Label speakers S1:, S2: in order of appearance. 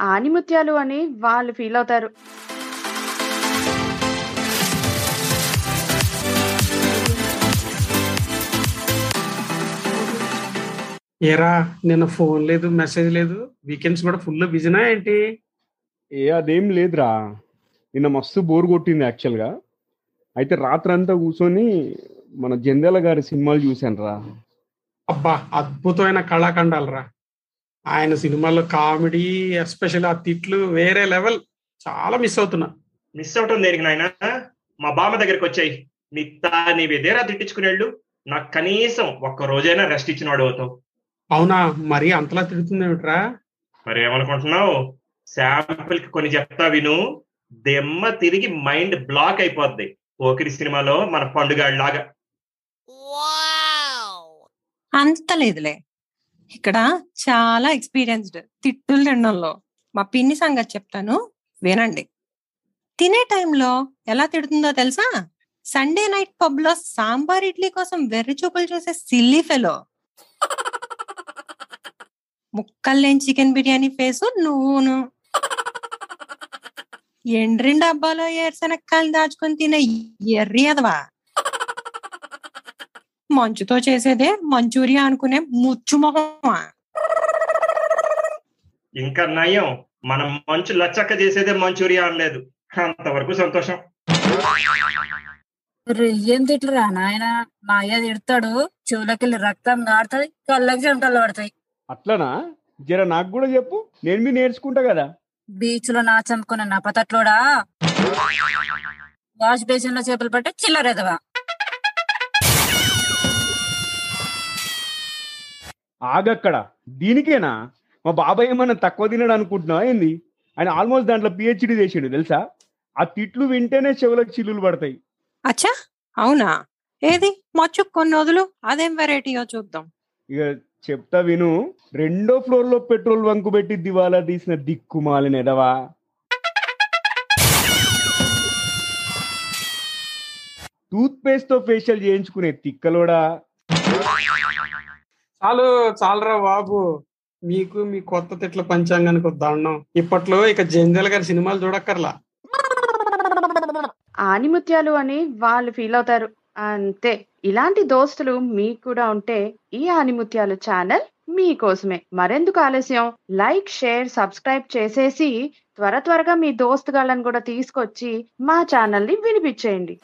S1: ఆనిముత్యాలు అని వాళ్ళు ఫీల్ అవుతారు.
S2: ఏరా నిన్న ఫోన్ లేదు మెసేజ్ లేదు వీకెండ్స్ కూడా ఫుల్ బిజీనా ఏంటి?
S3: ఏ అదేం లేదురా. నిన్న మస్తు బోర్ కొట్టింది యాక్చువల్గా అయితే రాత్రంతా కూర్చొని మన జంధ్యాల గారి సినిమాలు చూశాను రా
S2: అబ్బా అద్భుతమైన కళాఖండాలరా. ఆయన సినిమాల్లో కామెడీ ఎస్పెషల్ ఆ తిట్లు వేరే లెవెల్. చాలా మిస్ అవుతున్నా.
S4: మిస్ అవటం దేనికి నాయన. మా బామ్మ దగ్గరికి వచ్చాయి. నీ తా నీ విదేరా తిట్టించుకునేళ్ళు నాకు కనీసం ఒక్క రోజైనా రెస్ట్ ఇచ్చినవాడు అవుతావు.
S2: అవునా? మరీ అంతలా తిడుతుందేమిట్రా
S4: మరి ఏమనుకుంటున్నావు? శాంపుల్కి కొన్ని చెప్తా విను. దెమ్మ తిరిగి మైండ్ బ్లాక్ అయిపోద్ది. పోకిరి సినిమాలో మన పండుగాళ్ళలాగా.
S5: అంత లేదులే. ఇక్కడ చాలా ఎక్స్పీరియన్స్డ్ తిట్టులు తినడంలో మా పిన్ని సంగతి చెప్తాను వినండి. తినే టైంలో ఎలా తిడుతుందో తెలుసా? సండే నైట్ పబ్లో సాంబార్ ఇడ్లీ కోసం వెర్రి చూపులు చూసే సిల్లీ ఫెలో. ముక్కలు లేని చికెన్ బిర్యానీ ఫేసు నువ్వును ఎండ్రిన్ డబ్బాలో ఏరుశనక్కాయలు దాచుకొని తినే ఎర్రి అదవా. మంచుతో చేసేదే మంచూరియా అనుకునే ముచ్చు మొహమా?
S4: ఇంకా నయం. మనం మంచు లచ్చక్క చేసేదే మంచూరియా అనలేదు. అంతవరకు సంతోషం.
S6: ఏం తిట్లురా నాయన? మా అయ్య తిడతాడు. చెవులకెళ్ళి రక్తం కాడుతుంది కళ్ళకి చెమటలు పడతాయి.
S3: అట్లనా? జర నాకు కూడా చెప్పు. నేను మీ నేర్చుకుంటా కదా.
S6: బీచ్లో నాచమ్ముకున్న నపతట్లోడా? వాష్ బేసిన్లో చేపలు పట్టే చిల్లరెదవా
S3: ఆగక్కడ? దీనికేనా? మా బాబాయ్ ఏమన్నా తక్కువ తినడు అనుకుంటున్నా ఏంది? ఆయన ఆల్మోస్ట్ దాంట్లో పిహెచ్డి చేసిండు తెలుసా? ఆ తిట్లు వింటేనే చెవులకు చిల్లులు పడతాయి.
S5: అచ్చా! అవునా? ఏది? మచ్చు కొన్ని వదులు అదేం వెరైటీయో చూద్దాం.
S3: ఇక చెప్తా విను రెండో ఫ్లోర్లో పెట్రోల్ బంకు పెట్టి దివాలా తీసిన దిక్కుమాలిన ఎదవా? టూత్ పేస్ట్తో ఫేషియల్ చేయించుకునే తిక్కలోడా?
S2: చాలు చాలరా బాబు. మీకు మీ కొత్త తిట్ల పంచాంగానికి దండం. ఇప్పట్లో ఇక జంజల్ గారి సినిమాలు చూడక్కర్లా.
S1: ఆనిముత్యాలు అని వాళ్ళు ఫీల్ అవుతారు. అంతే. ఇలాంటి దోస్తులు మీకు కూడా ఉంటే ఈ ఆనిముత్యాలు ఛానల్ మీకోసమే మరెందుకు ఆలస్యం? లైక్ షేర్ సబ్స్క్రైబ్ చేసేసి త్వర త్వరగా మీ దోస్తుగాళ్ళని కూడా తీసుకొచ్చి మా ఛానల్ని వినిపించేయండి.